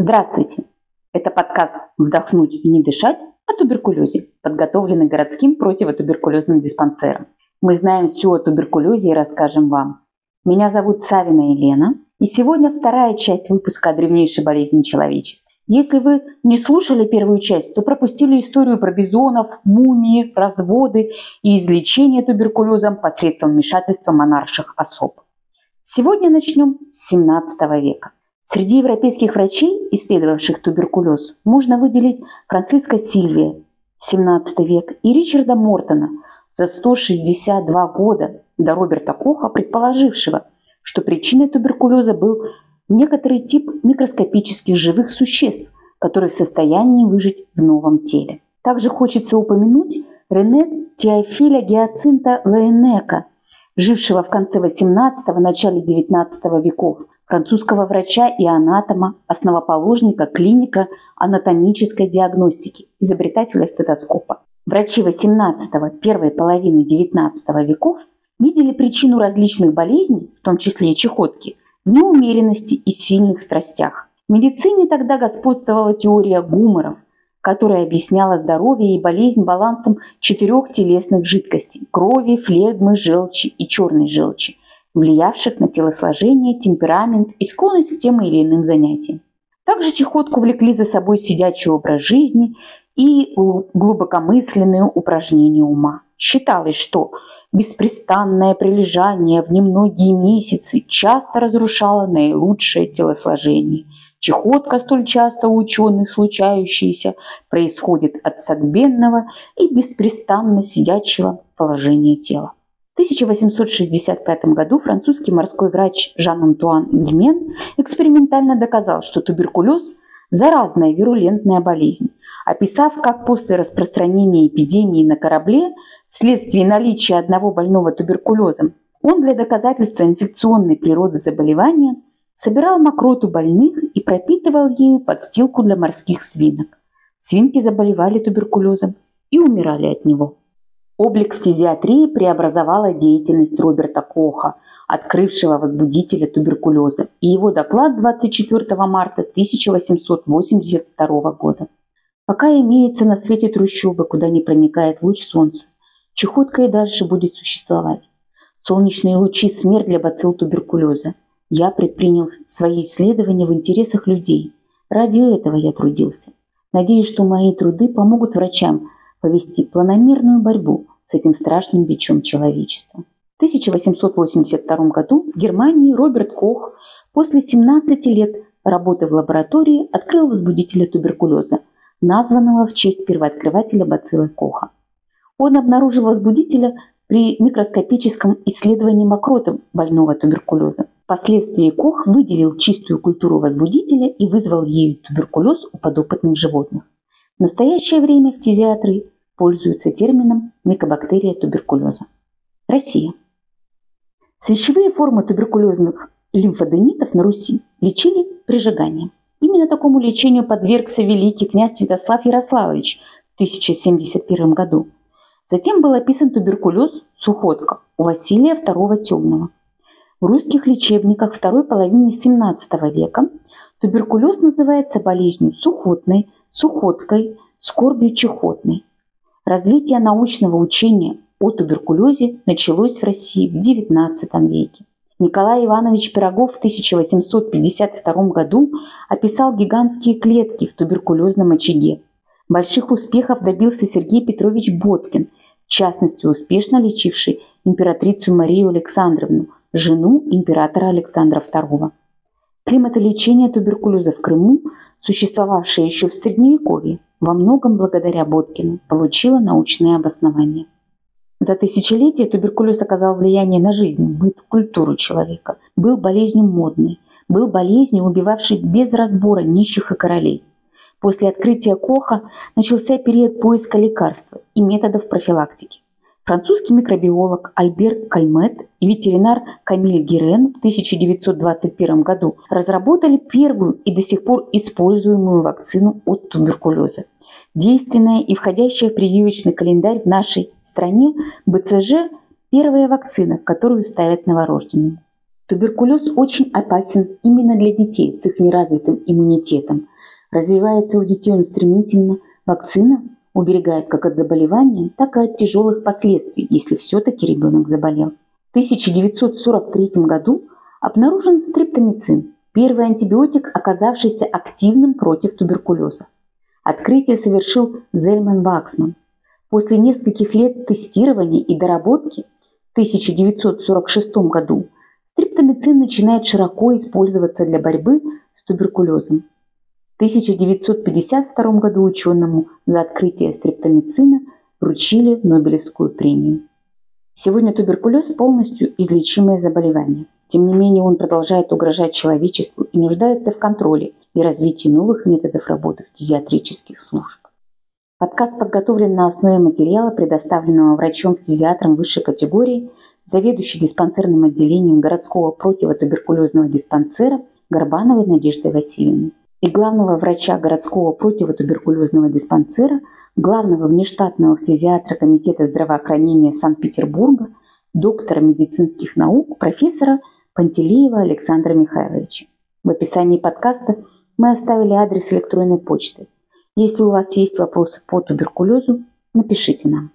Здравствуйте! Это подкаст «Вдохнуть и не дышать» о туберкулезе, подготовленный городским противотуберкулезным диспансером. Мы знаем все о туберкулезе и расскажем вам. Меня зовут Савина Елена, и сегодня вторая часть выпуска о древнейшей болезни человечества. Если вы не слушали первую часть, то пропустили историю про бизонов, мумии, разводы и излечение туберкулезом посредством вмешательства монарших особ. Сегодня начнем с 17 века. Среди европейских врачей, исследовавших туберкулез, можно выделить Франциска Сильвия, 17 век, и Ричарда Мортона, за 162 года до Роберта Коха, предположившего, что причиной туберкулеза был некоторый тип микроскопических живых существ, которые в состоянии выжить в новом теле. Также хочется упомянуть Рене Теофиля Гиацинта Лаенека, жившего в конце 18 начале 19 веков, французского врача и анатома, основоположника клиника анатомической диагностики, изобретателя стетоскопа. Врачи 18 первой половины 19 веков видели причину различных болезней, в том числе и чехотки – неумеренности и сильных страстях. В медицине тогда господствовала теория гуморов, которая объясняла здоровье и болезнь балансом четырех телесных жидкостей – крови, флегмы, желчи и черной желчи, влиявших на телосложение, темперамент и склонность к тем или иным занятиям. Также чехотку влекли за собой сидячий образ жизни и глубокомысленные упражнения ума. Считалось, что беспрестанное прилежание в немногие месяцы часто разрушало наилучшее телосложение. Чехотка, столь часто у ученых случающаяся, происходит от согбенного и беспрестанно сидячего положения тела. В 1865 году французский морской врач Жан-Антуан Вильмен экспериментально доказал, что туберкулез – заразная вирулентная болезнь, описав, как после распространения эпидемии на корабле вследствие наличия одного больного туберкулезом, он для доказательства инфекционной природы заболевания собирал мокроту больных и пропитывал ею подстилку для морских свинок. Свинки заболевали туберкулезом и умирали от него. Облик фтизиатрии преобразовала деятельность Роберта Коха, открывшего возбудителя туберкулеза, и его доклад 24 марта 1882 года. Пока имеются на свете трущобы, куда не проникает луч солнца, чехотка и дальше будет существовать. Солнечные лучи – смерть для бацилл туберкулеза. Я предпринял свои исследования в интересах людей. Ради этого я трудился. Надеюсь, что мои труды помогут врачам повести планомерную борьбу с этим страшным бичом человечества. В 1882 году в Германии Роберт Кох после 17 лет работы в лаборатории открыл возбудителя туберкулеза – названного в честь первооткрывателя бациллы Коха. Он обнаружил возбудителя при микроскопическом исследовании мокроты больного туберкулеза. Впоследствии Кох выделил чистую культуру возбудителя и вызвал ею туберкулез у подопытных животных. В настоящее время фтизиатры пользуются термином микобактерия туберкулеза. Россия. Свечевые формы туберкулезных лимфоденитов на Руси лечили прижиганием. Именно такому лечению подвергся великий князь Святослав Ярославович в 1071 году. Затем был описан туберкулез сухотка у Василия II Темного. В русских лечебниках второй половины XVII века туберкулез называется болезнью сухотной, сухоткой, скорбью чехотной. Развитие научного учения о туберкулезе началось в России в XIX веке. Николай Иванович Пирогов в 1852 году описал гигантские клетки в туберкулезном очаге. Больших успехов добился Сергей Петрович Боткин, в частности успешно лечивший императрицу Марию Александровну, жену императора Александра II. Климатолечение туберкулеза в Крыму, существовавшее еще в Средневековье, во многом благодаря Боткину, получило научное обоснование. За тысячелетия туберкулез оказал влияние на жизнь, быт, культуру человека. Был болезнью модной, был болезнью, убивавшей без разбора нищих и королей. После открытия Коха начался период поиска лекарства и методов профилактики. Французский микробиолог Альбер Кальмет и ветеринар Камиль Гирен в 1921 году разработали первую и до сих пор используемую вакцину от туберкулеза – действенная и входящая в прививочный календарь в нашей стране БЦЖ – первая вакцина, которую ставят новорожденным. Туберкулез очень опасен именно для детей с их неразвитым иммунитетом. Развивается у детей он стремительно. Вакцина уберегает как от заболевания, так и от тяжелых последствий, если все-таки ребенок заболел. В 1943 году обнаружен стриптомицин, первый антибиотик, оказавшийся активным против туберкулеза. Открытие совершил Зельман Ваксман. После нескольких лет тестирования и доработки в 1946 году стриптомицин начинает широко использоваться для борьбы с туберкулезом. В 1952 году ученому за открытие стриптомицина вручили Нобелевскую премию. Сегодня туберкулез полностью излечимое заболевание. Тем не менее, он продолжает угрожать человечеству и нуждается в контроле и развитии новых методов работы фтизиатрических служб. Подкаст подготовлен на основе материала, предоставленного врачом-фтизиатром высшей категории, заведующей диспансерным отделением городского противотуберкулезного диспансера Горбановой Надеждой Васильевной и главного врача городского противотуберкулезного диспансера, главного внештатного фтизиатра Комитета здравоохранения Санкт-Петербурга, доктора медицинских наук, профессора Пантелеева Александра Михайловича. В описании подкаста мы оставили адрес электронной почты. Если у вас есть вопросы по туберкулезу, напишите нам.